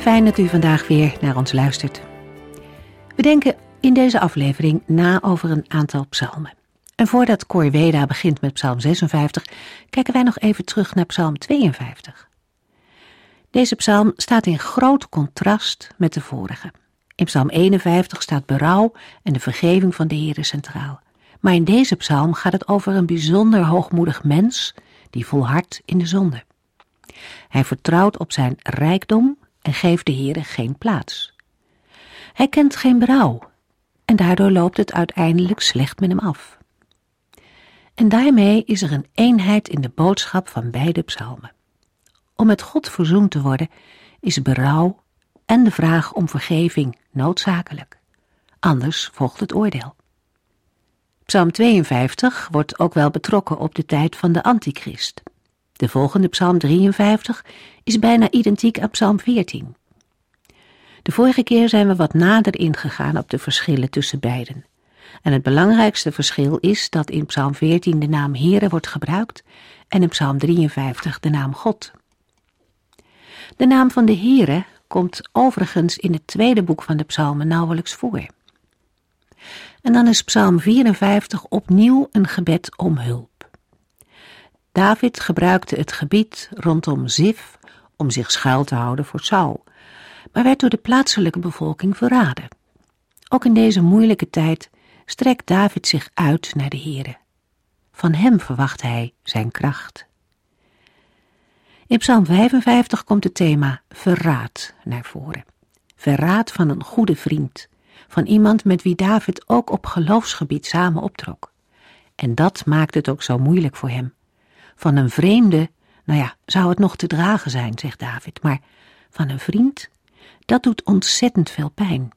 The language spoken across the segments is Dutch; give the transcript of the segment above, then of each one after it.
Fijn dat u vandaag weer naar ons luistert. We denken in deze aflevering na over een aantal psalmen. En voordat Cor Weda begint met psalm 56, kijken wij nog even terug naar psalm 52. Deze psalm staat in groot contrast met de vorige. In psalm 51 staat berouw en de vergeving van de Heere centraal. Maar in deze psalm gaat het over een bijzonder hoogmoedig mens die volhardt in de zonde. Hij vertrouwt op zijn rijkdom en geeft de Heere geen plaats. Hij kent geen berouw en daardoor loopt het uiteindelijk slecht met hem af. En daarmee is er een eenheid in de boodschap van beide psalmen. Om met God verzoend te worden is berouw en de vraag om vergeving noodzakelijk. Anders volgt het oordeel. Psalm 52 wordt ook wel betrokken op de tijd van de antichrist. De volgende psalm 53 is bijna identiek aan psalm 14. De vorige keer zijn we wat nader ingegaan op de verschillen tussen beiden. En het belangrijkste verschil is dat in psalm 14 de naam Heere wordt gebruikt en in psalm 53 de naam God. De naam van de Heere komt overigens in het tweede boek van de psalmen nauwelijks voor. En dan is psalm 54 opnieuw een gebed om hulp. David gebruikte het gebied rondom Zif om zich schuil te houden voor Saul, maar werd door de plaatselijke bevolking verraden. Ook in deze moeilijke tijd strekt David zich uit naar de Heere. Van hem verwacht hij zijn kracht. In Psalm 55 komt het thema verraad naar voren. Verraad van een goede vriend, van iemand met wie David ook op geloofsgebied samen optrok. En dat maakt het ook zo moeilijk voor hem. Van een vreemde, nou ja, zou het nog te dragen zijn, zegt David, maar van een vriend, dat doet ontzettend veel pijn.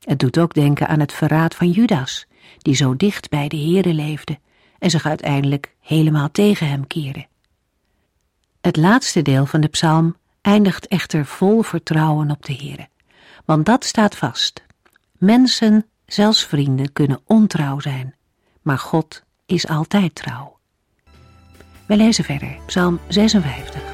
Het doet ook denken aan het verraad van Judas, die zo dicht bij de Heere leefde en zich uiteindelijk helemaal tegen hem keerde. Het laatste deel van de psalm eindigt echter vol vertrouwen op de Heere, want dat staat vast. Mensen, zelfs vrienden, kunnen ontrouw zijn, maar God is altijd trouw. We lezen verder, Psalm 56.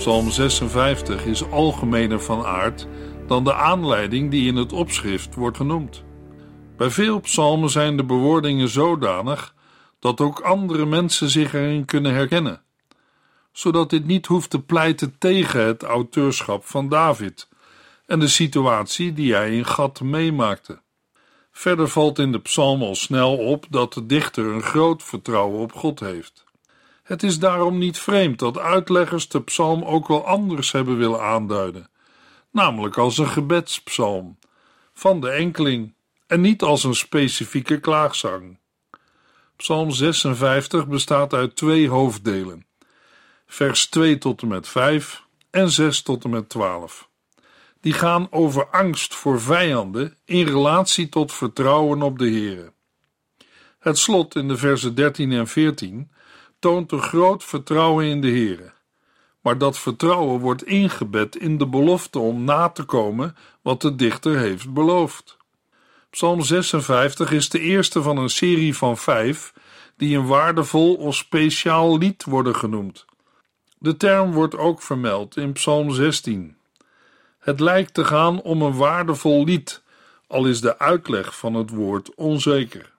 Psalm 56 is algemener van aard dan de aanleiding die in het opschrift wordt genoemd. Bij veel psalmen zijn de bewoordingen zodanig dat ook andere mensen zich erin kunnen herkennen, zodat dit niet hoeft te pleiten tegen het auteurschap van David en de situatie die hij in Gat meemaakte. Verder valt in de psalm al snel op dat de dichter een groot vertrouwen op God heeft. Het is daarom niet vreemd dat uitleggers de psalm ook wel anders hebben willen aanduiden, namelijk als een gebedspsalm van de enkeling en niet als een specifieke klaagzang. Psalm 56 bestaat uit twee hoofddelen, vers 2 tot en met 5 en 6 tot en met 12. Die gaan over angst voor vijanden in relatie tot vertrouwen op de Heere. Het slot in de versen 13 en 14 toont een groot vertrouwen in de Heere. Maar dat vertrouwen wordt ingebed in de belofte om na te komen wat de dichter heeft beloofd. Psalm 56 is de eerste van een serie van vijf die een waardevol of speciaal lied worden genoemd. De term wordt ook vermeld in Psalm 16. Het lijkt te gaan om een waardevol lied, al is de uitleg van het woord onzeker.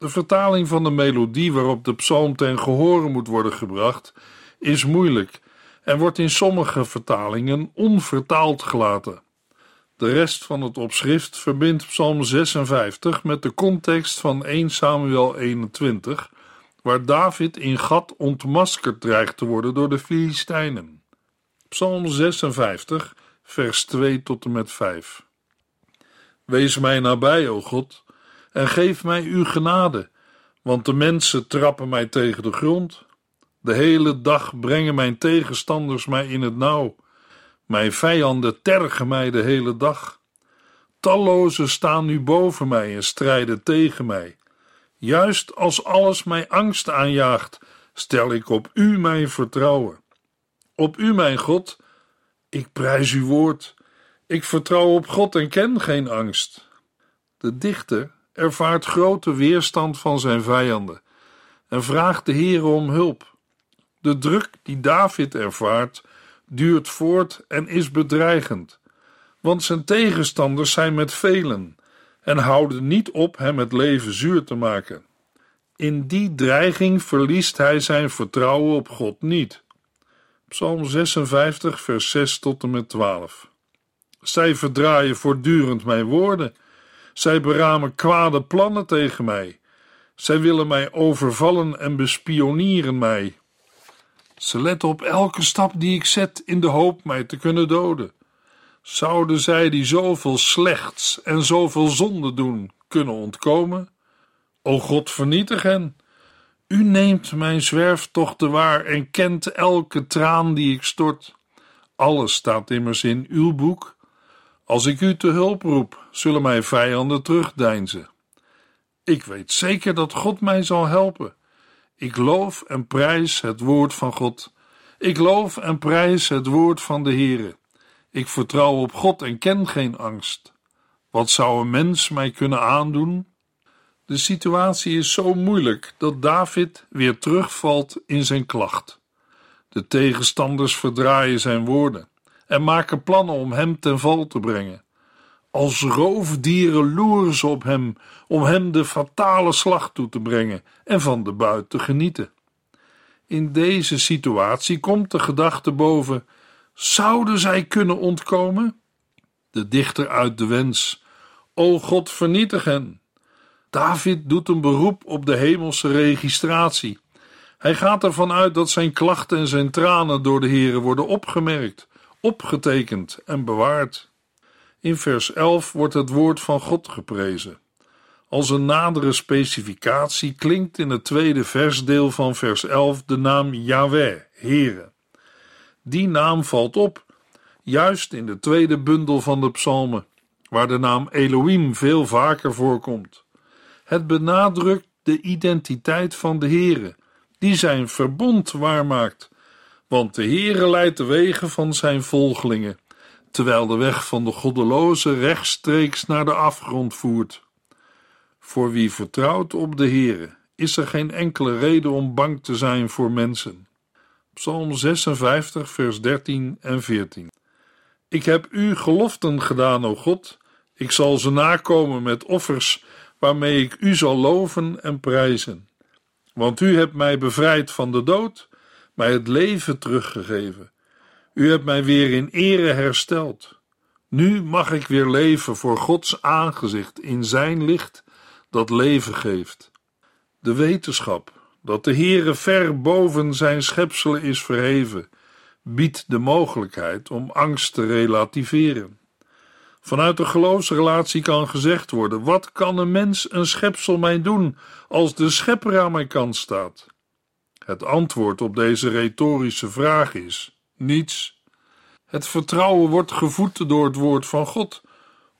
De vertaling van de melodie waarop de psalm ten gehore moet worden gebracht is moeilijk en wordt in sommige vertalingen onvertaald gelaten. De rest van het opschrift verbindt Psalm 56 met de context van 1 Samuel 21, waar David in Gad ontmaskerd dreigt te worden door de Filistijnen. Psalm 56, vers 2 tot en met 5. Wees mij nabij, o God, en geef mij uw genade, want de mensen trappen mij tegen de grond. De hele dag brengen mijn tegenstanders mij in het nauw. Mijn vijanden tergen mij de hele dag. Talloze staan nu boven mij en strijden tegen mij. Juist als alles mij angst aanjaagt, stel ik op u mijn vertrouwen. Op u, mijn God, ik prijs uw woord. Ik vertrouw op God en ken geen angst. De dichter ervaart grote weerstand van zijn vijanden en vraagt de Heer om hulp. De druk die David ervaart duurt voort en is bedreigend, want zijn tegenstanders zijn met velen en houden niet op hem het leven zuur te maken. In die dreiging verliest hij zijn vertrouwen op God niet. Psalm 56, vers 6 tot en met 12. Zij verdraaien voortdurend mijn woorden. Zij beramen kwade plannen tegen mij. Zij willen mij overvallen en bespionieren mij. Ze letten op elke stap die ik zet in de hoop mij te kunnen doden. Zouden zij die zoveel slechts en zoveel zonde doen kunnen ontkomen? O God, vernietig hen. U neemt mijn zwerftochten waar en kent elke traan die ik stort. Alles staat immers in uw boek. Als ik u te hulp roep, zullen mijn vijanden terugdeinzen. Ik weet zeker dat God mij zal helpen. Ik loof en prijs het woord van God. Ik loof en prijs het woord van de Heere. Ik vertrouw op God en ken geen angst. Wat zou een mens mij kunnen aandoen? De situatie is zo moeilijk dat David weer terugvalt in zijn klacht. De tegenstanders verdraaien zijn woorden en maken plannen om hem ten val te brengen. Als roofdieren loeren ze op hem om hem de fatale slag toe te brengen en van de buit te genieten. In deze situatie komt de gedachte boven: zouden zij kunnen ontkomen? De dichter uit de wens: O God, vernietig hen. David doet een beroep op de hemelse registratie. Hij gaat ervan uit dat zijn klachten en zijn tranen door de Heere worden opgemerkt, opgetekend en bewaard. In vers 11 wordt het woord van God geprezen. Als een nadere specificatie klinkt in het tweede versdeel van vers 11 de naam Yahweh, Heere. Die naam valt op, juist in de tweede bundel van de psalmen, waar de naam Elohim veel vaker voorkomt. Het benadrukt de identiteit van de Heere, die zijn verbond waarmaakt, want de Heere leidt de wegen van zijn volgelingen, terwijl de weg van de goddeloze rechtstreeks naar de afgrond voert. Voor wie vertrouwt op de Heere, is er geen enkele reden om bang te zijn voor mensen. Psalm 56, vers 13 en 14. Ik heb u geloften gedaan, o God. Ik zal ze nakomen met offers waarmee ik u zal loven en prijzen. Want u hebt mij bevrijd van de dood, mij het leven teruggegeven. U hebt mij weer in ere hersteld. Nu mag ik weer leven voor Gods aangezicht in zijn licht dat leven geeft. De wetenschap dat de Heere ver boven zijn schepselen is verheven, biedt de mogelijkheid om angst te relativeren. Vanuit de geloofsrelatie kan gezegd worden: wat kan een mens, een schepsel, mij doen als de schepper aan mijn kant staat? Het antwoord op deze retorische vraag is: niets. Het vertrouwen wordt gevoed door het woord van God,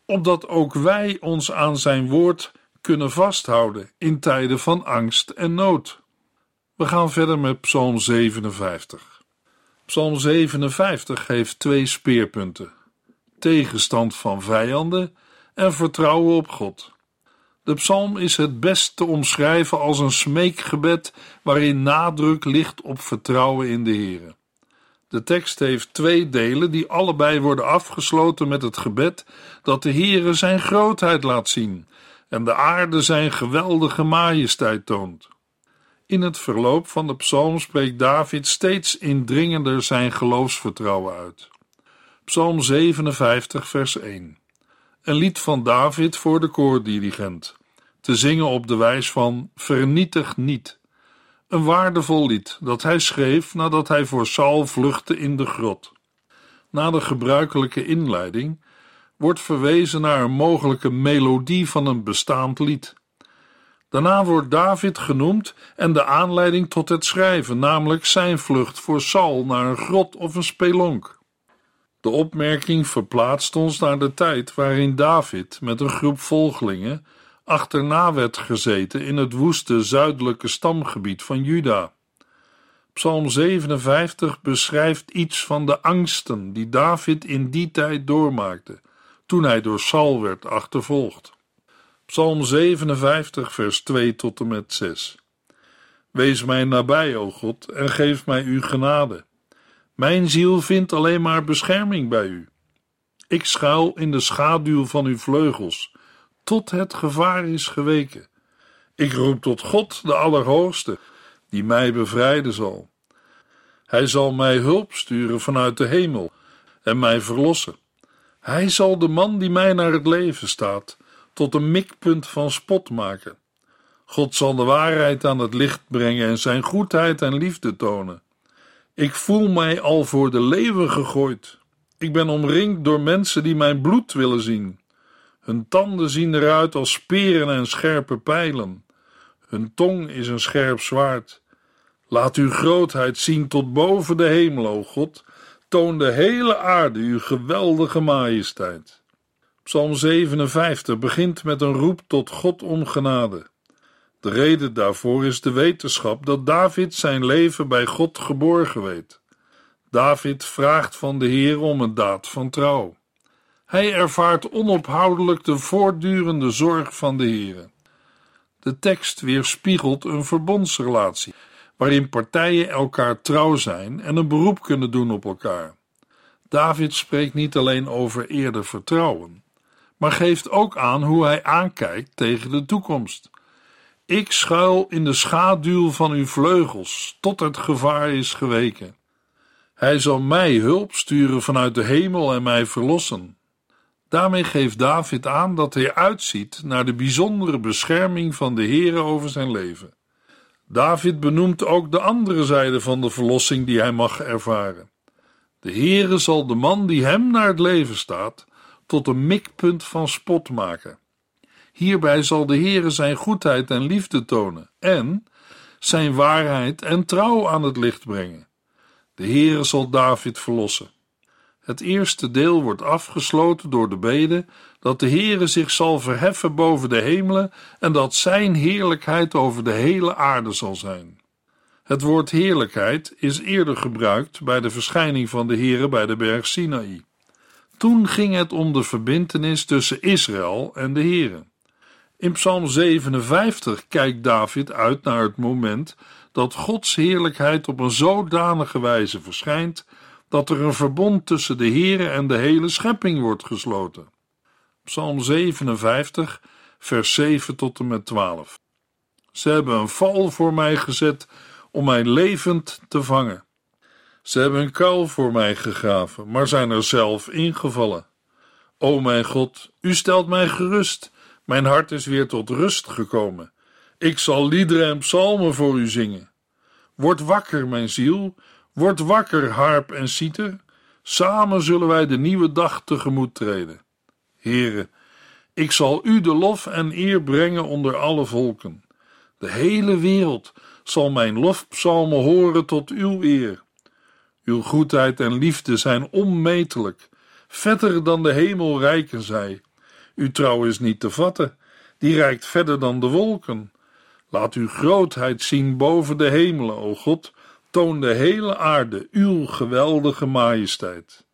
opdat ook wij ons aan zijn woord kunnen vasthouden in tijden van angst en nood. We gaan verder met Psalm 57. Psalm 57 heeft twee speerpunten: tegenstand van vijanden en vertrouwen op God. De psalm is het best te omschrijven als een smeekgebed waarin nadruk ligt op vertrouwen in de Heer. De tekst heeft twee delen die allebei worden afgesloten met het gebed dat de Heere zijn grootheid laat zien en de aarde zijn geweldige majesteit toont. In het verloop van de psalm spreekt David steeds indringender zijn geloofsvertrouwen uit. Psalm 57, vers 1. Een lied van David voor de koordirigent, te zingen op de wijs van Vernietig niet. Een waardevol lied dat hij schreef nadat hij voor Saul vluchtte in de grot. Na de gebruikelijke inleiding wordt verwezen naar een mogelijke melodie van een bestaand lied. Daarna wordt David genoemd en de aanleiding tot het schrijven, namelijk zijn vlucht voor Saul naar een grot of een spelonk. De opmerking verplaatst ons naar de tijd waarin David met een groep volgelingen achterna werd gezeten in het woeste zuidelijke stamgebied van Juda. Psalm 57 beschrijft iets van de angsten die David in die tijd doormaakte, toen hij door Saul werd achtervolgd. Psalm 57, vers 2 tot en met 6. Wees mij nabij, o God, en geef mij uw genade. Mijn ziel vindt alleen maar bescherming bij u. Ik schuil in de schaduw van uw vleugels, tot het gevaar is geweken. Ik roep tot God, de Allerhoogste, die mij bevrijden zal. Hij zal mij hulp sturen vanuit de hemel en mij verlossen. Hij zal de man die mij naar het leven staat, tot een mikpunt van spot maken. God zal de waarheid aan het licht brengen en zijn goedheid en liefde tonen. Ik voel mij al voor de leeuwen gegooid. Ik ben omringd door mensen die mijn bloed willen zien. Hun tanden zien eruit als speren en scherpe pijlen. Hun tong is een scherp zwaard. Laat uw grootheid zien tot boven de hemel, o God. Toon de hele aarde uw geweldige majesteit. Psalm 57 begint met een roep tot God om genade. De reden daarvoor is de wetenschap dat David zijn leven bij God geborgen weet. David vraagt van de Heer om een daad van trouw. Hij ervaart onophoudelijk de voortdurende zorg van de Heer. De tekst weerspiegelt een verbondsrelatie, waarin partijen elkaar trouw zijn en een beroep kunnen doen op elkaar. David spreekt niet alleen over eerder vertrouwen, maar geeft ook aan hoe hij aankijkt tegen de toekomst. Ik schuil in de schaduw van uw vleugels, tot het gevaar is geweken. Hij zal mij hulp sturen vanuit de hemel en mij verlossen. Daarmee geeft David aan dat hij uitziet naar de bijzondere bescherming van de Heere over zijn leven. David benoemt ook de andere zijde van de verlossing die hij mag ervaren. De Heere zal de man die hem naar het leven staat, tot een mikpunt van spot maken. Hierbij zal de Heere zijn goedheid en liefde tonen en zijn waarheid en trouw aan het licht brengen. De Heere zal David verlossen. Het eerste deel wordt afgesloten door de bede dat de Heere zich zal verheffen boven de hemelen en dat zijn heerlijkheid over de hele aarde zal zijn. Het woord heerlijkheid is eerder gebruikt bij de verschijning van de Heere bij de berg Sinaï. Toen ging het om de verbintenis tussen Israël en de Heere. In Psalm 57 kijkt David uit naar het moment dat Gods heerlijkheid op een zodanige wijze verschijnt dat er een verbond tussen de Heere en de hele schepping wordt gesloten. Psalm 57, vers 7 tot en met 12. Ze hebben een val voor mij gezet om mij levend te vangen. Ze hebben een kuil voor mij gegraven, maar zijn er zelf ingevallen. O mijn God, u stelt mij gerust. Mijn hart is weer tot rust gekomen. Ik zal liederen en psalmen voor u zingen. Word wakker, mijn ziel. Word wakker, harp en citer. Samen zullen wij de nieuwe dag tegemoet treden. Here, ik zal u de lof en eer brengen onder alle volken. De hele wereld zal mijn lofpsalmen horen tot uw eer. Uw goedheid en liefde zijn onmetelijk, vetter dan de hemel rijken zij. Uw trouw is niet te vatten, die reikt verder dan de wolken. Laat uw grootheid zien boven de hemelen, o God, toon de hele aarde uw geweldige majesteit.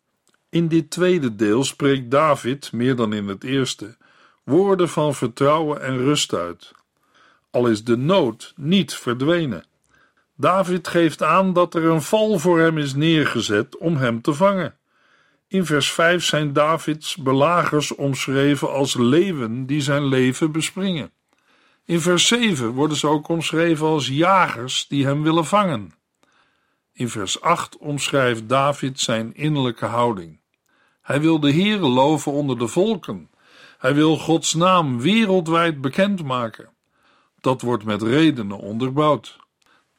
In dit tweede deel spreekt David, meer dan in het eerste, woorden van vertrouwen en rust uit. Al is de nood niet verdwenen. David geeft aan dat er een val voor hem is neergezet om hem te vangen. In vers 5 zijn Davids belagers omschreven als leeuwen die zijn leven bespringen. In vers 7 worden ze ook omschreven als jagers die hem willen vangen. In vers 8 omschrijft David zijn innerlijke houding. Hij wil de Heere loven onder de volken. Hij wil Gods naam wereldwijd bekendmaken. Dat wordt met redenen onderbouwd.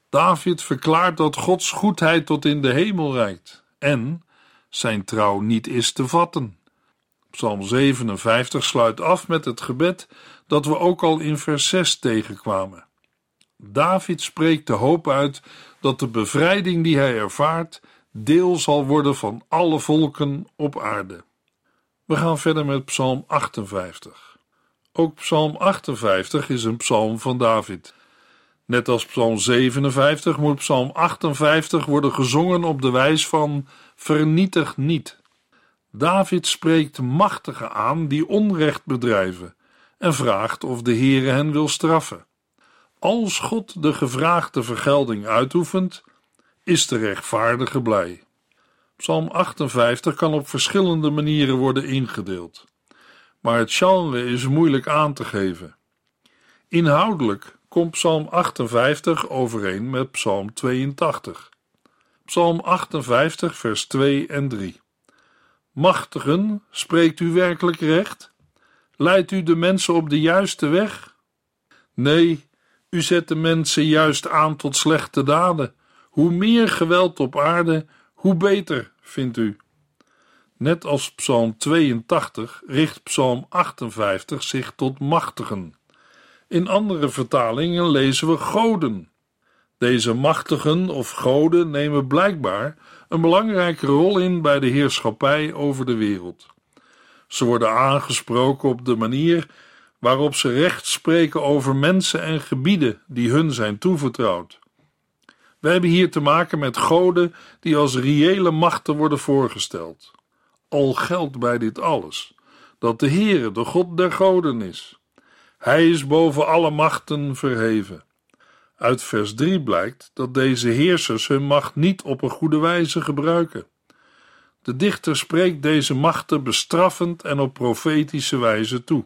David verklaart dat Gods goedheid tot in de hemel reikt en zijn trouw niet is te vatten. Psalm 57 sluit af met het gebed dat we ook al in vers 6 tegenkwamen. David spreekt de hoop uit dat de bevrijding die hij ervaart deel zal worden van alle volken op aarde. We gaan verder met Psalm 58. Ook Psalm 58 is een psalm van David. Net als Psalm 57 moet Psalm 58 worden gezongen op de wijs van vernietig niet. David spreekt machtigen aan die onrecht bedrijven en vraagt of de Heere hen wil straffen. Als God de gevraagde vergelding uitoefent, is de rechtvaardige blij. Psalm 58 kan op verschillende manieren worden ingedeeld, maar het genre is moeilijk aan te geven. Inhoudelijk komt Psalm 58 overeen met Psalm 82. Psalm 58, vers 2 en 3. Machtigen, spreekt u werkelijk recht? Leidt u de mensen op de juiste weg? Nee, u zet de mensen juist aan tot slechte daden. Hoe meer geweld op aarde, hoe beter, vindt u. Net als Psalm 82 richt Psalm 58 zich tot machtigen. In andere vertalingen lezen we goden. Deze machtigen of goden nemen blijkbaar een belangrijke rol in bij de heerschappij over de wereld. Ze worden aangesproken op de manier waarop ze recht spreken over mensen en gebieden die hun zijn toevertrouwd. We hebben hier te maken met goden die als reële machten worden voorgesteld. Al geldt bij dit alles dat de Heere de God der goden is. Hij is boven alle machten verheven. Uit vers 3 blijkt dat deze heersers hun macht niet op een goede wijze gebruiken. De dichter spreekt deze machten bestraffend en op profetische wijze toe.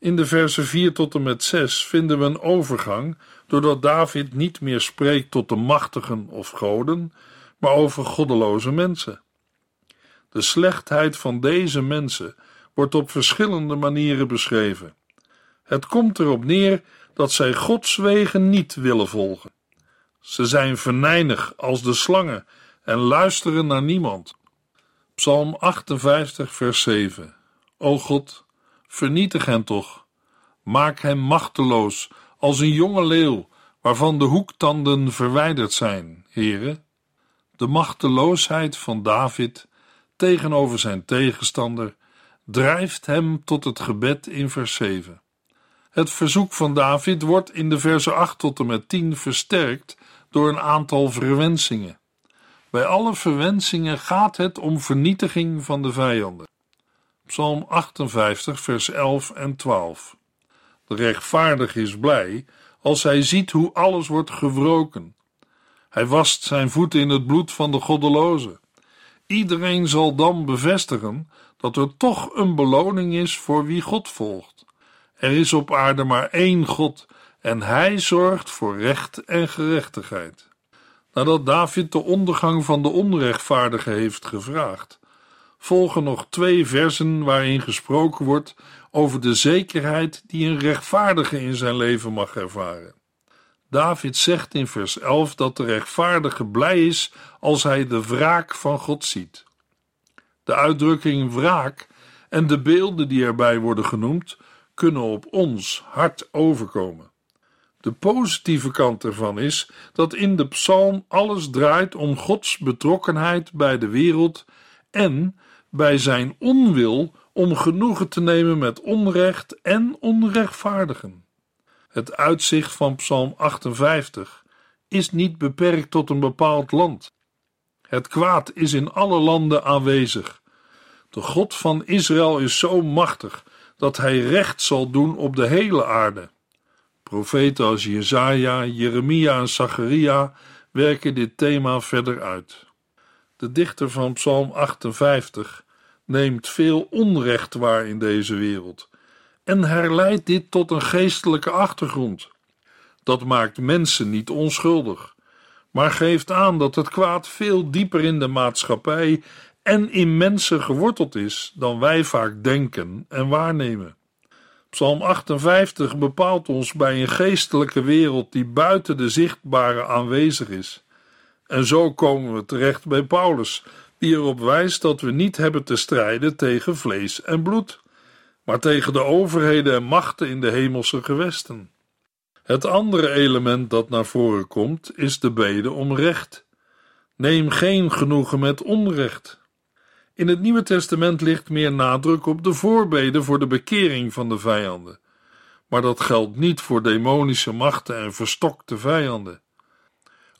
In de versen 4 tot en met 6 vinden we een overgang, doordat David niet meer spreekt tot de machtigen of goden, maar over goddeloze mensen. De slechtheid van deze mensen wordt op verschillende manieren beschreven. Het komt erop neer dat zij Gods wegen niet willen volgen. Ze zijn venijnig als de slangen en luisteren naar niemand. Psalm 58, vers 7. O God, vernietig hen toch. Maak hem machteloos als een jonge leeuw, waarvan de hoektanden verwijderd zijn, heren. De machteloosheid van David tegenover zijn tegenstander drijft hem tot het gebed in vers 7. Het verzoek van David wordt in de versen 8 tot en met 10 versterkt door een aantal verwensingen. Bij alle verwensingen gaat het om vernietiging van de vijanden. Psalm 58, vers 11 en 12. De rechtvaardige is blij als hij ziet hoe alles wordt gewroken. Hij wast zijn voeten in het bloed van de goddelozen. Iedereen zal dan bevestigen dat er toch een beloning is voor wie God volgt. Er is op aarde maar één God en hij zorgt voor recht en gerechtigheid. Nadat David de ondergang van de onrechtvaardige heeft gevraagd, volgen nog twee versen waarin gesproken wordt over de zekerheid die een rechtvaardige in zijn leven mag ervaren. David zegt in vers 11 dat de rechtvaardige blij is als hij de wraak van God ziet. De uitdrukking wraak en de beelden die erbij worden genoemd kunnen op ons hard overkomen. De positieve kant ervan is dat in de psalm alles draait om Gods betrokkenheid bij de wereld en bij zijn onwil om genoegen te nemen met onrecht en onrechtvaardigen. Het uitzicht van Psalm 58 is niet beperkt tot een bepaald land. Het kwaad is in alle landen aanwezig. De God van Israël is zo machtig dat hij recht zal doen op de hele aarde. Profeten als Jezaja, Jeremia en Zacharia werken dit thema verder uit. De dichter van Psalm 58, neemt veel onrecht waar in deze wereld en herleidt dit tot een geestelijke achtergrond. Dat maakt mensen niet onschuldig, maar geeft aan dat het kwaad veel dieper in de maatschappij en in mensen geworteld is dan wij vaak denken en waarnemen. Psalm 58 bepaalt ons bij een geestelijke wereld die buiten de zichtbare aanwezig is. En zo komen we terecht bij Paulus, die erop wijst dat we niet hebben te strijden tegen vlees en bloed, maar tegen de overheden en machten in de hemelse gewesten. Het andere element dat naar voren komt is de bede om recht. Neem geen genoegen met onrecht. In het Nieuwe Testament ligt meer nadruk op de voorbeden voor de bekering van de vijanden. Maar dat geldt niet voor demonische machten en verstokte vijanden.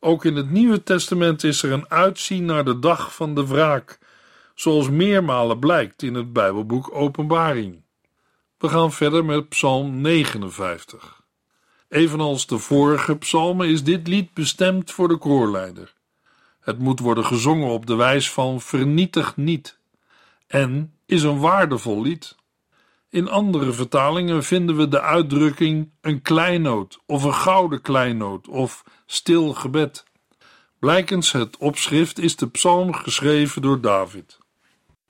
Ook in het Nieuwe Testament is er een uitzien naar de dag van de wraak, zoals meermalen blijkt in het Bijbelboek Openbaring. We gaan verder met Psalm 59. Evenals de vorige psalmen is dit lied bestemd voor de koorleider. Het moet worden gezongen op de wijs van vernietig niet en is een waardevol lied. In andere vertalingen vinden we de uitdrukking een kleinoot of een gouden kleinoot of stil gebed. Blijkens het opschrift is de psalm geschreven door David.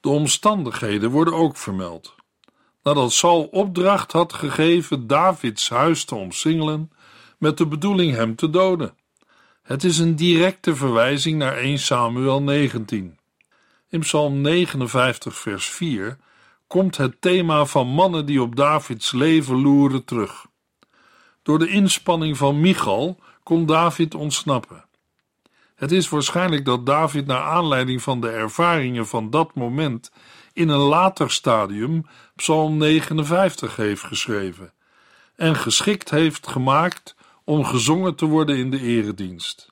De omstandigheden worden ook vermeld. Nadat Saul opdracht had gegeven Davids huis te omsingelen, met de bedoeling hem te doden. Het is een directe verwijzing naar 1 Samuel 19. In Psalm 59, vers 4 komt het thema van mannen die op Davids leven loeren terug. Door de inspanning van Michal kon David ontsnappen. Het is waarschijnlijk dat David naar aanleiding van de ervaringen van dat moment in een later stadium Psalm 59 heeft geschreven en geschikt heeft gemaakt om gezongen te worden in de eredienst.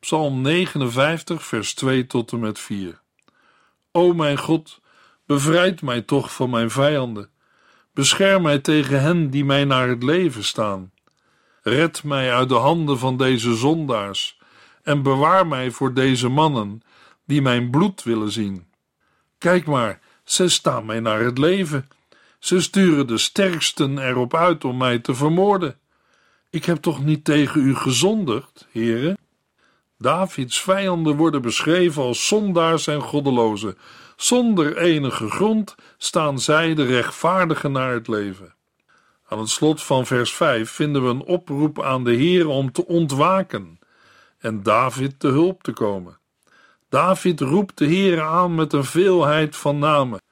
Psalm 59, vers 2 tot en met 4. O mijn God, bevrijd mij toch van mijn vijanden. Bescherm mij tegen hen die mij naar het leven staan. Red mij uit de handen van deze zondaars en bewaar mij voor deze mannen die mijn bloed willen zien. Kijk maar, ze staan mij naar het leven. Ze sturen de sterksten erop uit om mij te vermoorden. Ik heb toch niet tegen u gezondigd, heren? Davids vijanden worden beschreven als zondaars en goddelozen. Zonder enige grond staan zij de rechtvaardigen naar het leven. Aan het slot van vers 5 vinden we een oproep aan de Heer om te ontwaken en David te hulp te komen. David roept de Heere aan met een veelheid van namen.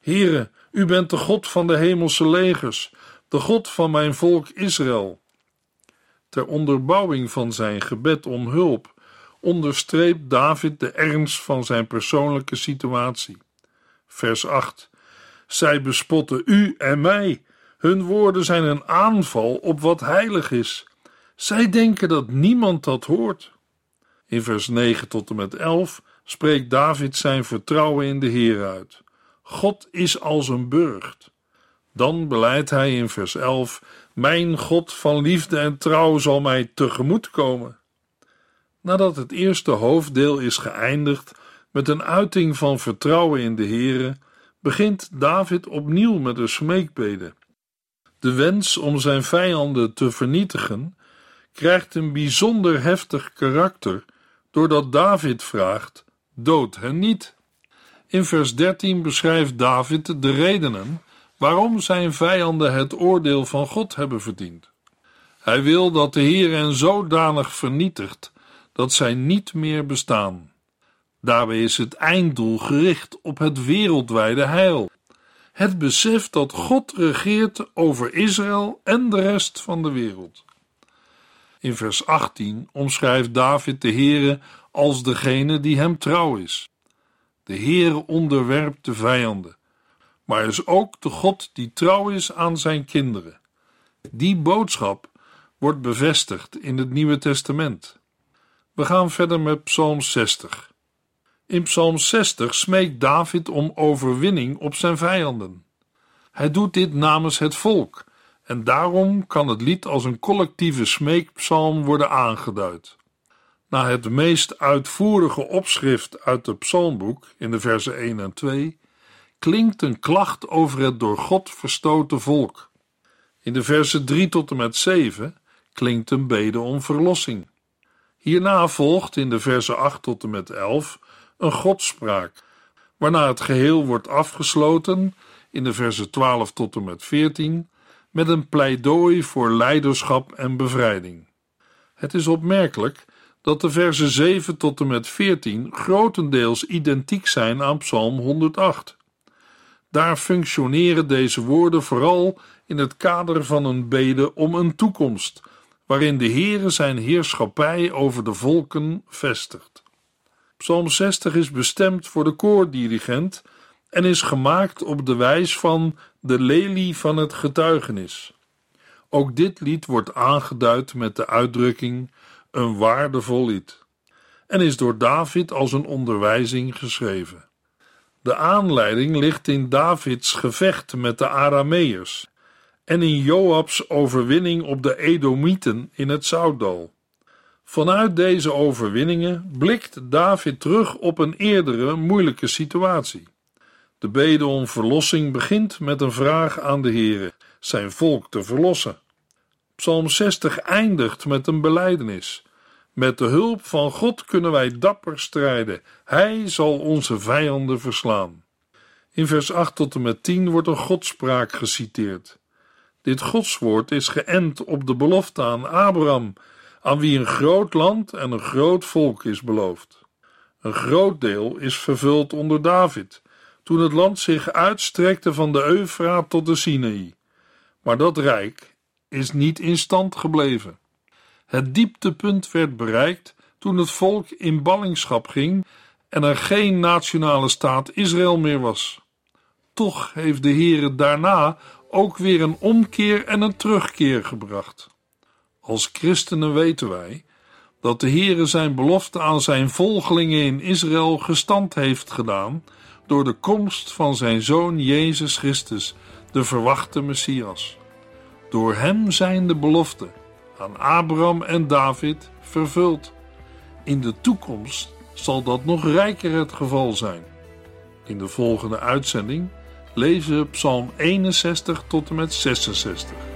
Heere, u bent de God van de hemelse legers, de God van mijn volk Israël. Ter onderbouwing van zijn gebed om hulp onderstreept David de ernst van zijn persoonlijke situatie. Vers 8. Zij bespotten u en mij. Hun woorden zijn een aanval op wat heilig is. Zij denken dat niemand dat hoort. In vers 9 tot en met 11 spreekt David zijn vertrouwen in de Heer uit. God is als een burcht. Dan beleidt hij in vers 11: Mijn God van liefde en trouw zal mij tegemoet komen. Nadat het eerste hoofddeel is geëindigd met een uiting van vertrouwen in de Heere, begint David opnieuw met een smeekbede. De wens om zijn vijanden te vernietigen krijgt een bijzonder heftig karakter doordat David vraagt: dood hen niet. In vers 13 beschrijft David de redenen waarom zijn vijanden het oordeel van God hebben verdiend. Hij wil dat de Heer hen zodanig vernietigt dat zij niet meer bestaan. Daarbij is het einddoel gericht op het wereldwijde heil. Het besef dat God regeert over Israël en de rest van de wereld. In vers 18 omschrijft David de Heere als degene die hem trouw is. De Heere onderwerpt de vijanden, maar is ook de God die trouw is aan zijn kinderen. Die boodschap wordt bevestigd in het Nieuwe Testament. We gaan verder met Psalm 60. In Psalm 60 smeekt David om overwinning op zijn vijanden. Hij doet dit namens het volk en daarom kan het lied als een collectieve smeekpsalm worden aangeduid. Na het meest uitvoerige opschrift uit het psalmboek in de versen 1 en 2 klinkt een klacht over het door God verstoten volk. In de versen 3 tot en met 7 klinkt een bede om verlossing. Hierna volgt in de versen 8 tot en met 11 een godspraak, waarna het geheel wordt afgesloten in de versen 12 tot en met 14 met een pleidooi voor leiderschap en bevrijding. Het is opmerkelijk dat de versen 7 tot en met 14 grotendeels identiek zijn aan Psalm 108. Daar functioneren deze woorden vooral in het kader van een bede om een toekomst, waarin de Heere zijn heerschappij over de volken vestigt. Psalm 60 is bestemd voor de koordirigent en is gemaakt op de wijs van de lelie van het getuigenis. Ook dit lied wordt aangeduid met de uitdrukking een waardevol lied en is door David als een onderwijzing geschreven. De aanleiding ligt in Davids gevecht met de Arameërs en in Joabs overwinning op de Edomieten in het Zoutdal. Vanuit deze overwinningen blikt David terug op een eerdere moeilijke situatie. De bede om verlossing begint met een vraag aan de Heere, zijn volk te verlossen. Psalm 60 eindigt met een belijdenis. Met de hulp van God kunnen wij dapper strijden. Hij zal onze vijanden verslaan. In vers 8 tot en met 10 wordt een godspraak geciteerd. Dit godswoord is geënt op de belofte aan Abraham, aan wie een groot land en een groot volk is beloofd. Een groot deel is vervuld onder David, toen het land zich uitstrekte van de Eufraat tot de Sinaï. Maar dat rijk is niet in stand gebleven. Het dieptepunt werd bereikt toen het volk in ballingschap ging en er geen nationale staat Israël meer was. Toch heeft de Heere daarna ook weer een omkeer en een terugkeer gebracht. Als christenen weten wij dat de Heere zijn belofte aan zijn volgelingen in Israël gestand heeft gedaan door de komst van zijn zoon Jezus Christus, de verwachte Messias. Door hem zijn de beloften aan Abraham en David vervuld. In de toekomst zal dat nog rijker het geval zijn. In de volgende uitzending lezen Psalm 61 tot en met 66.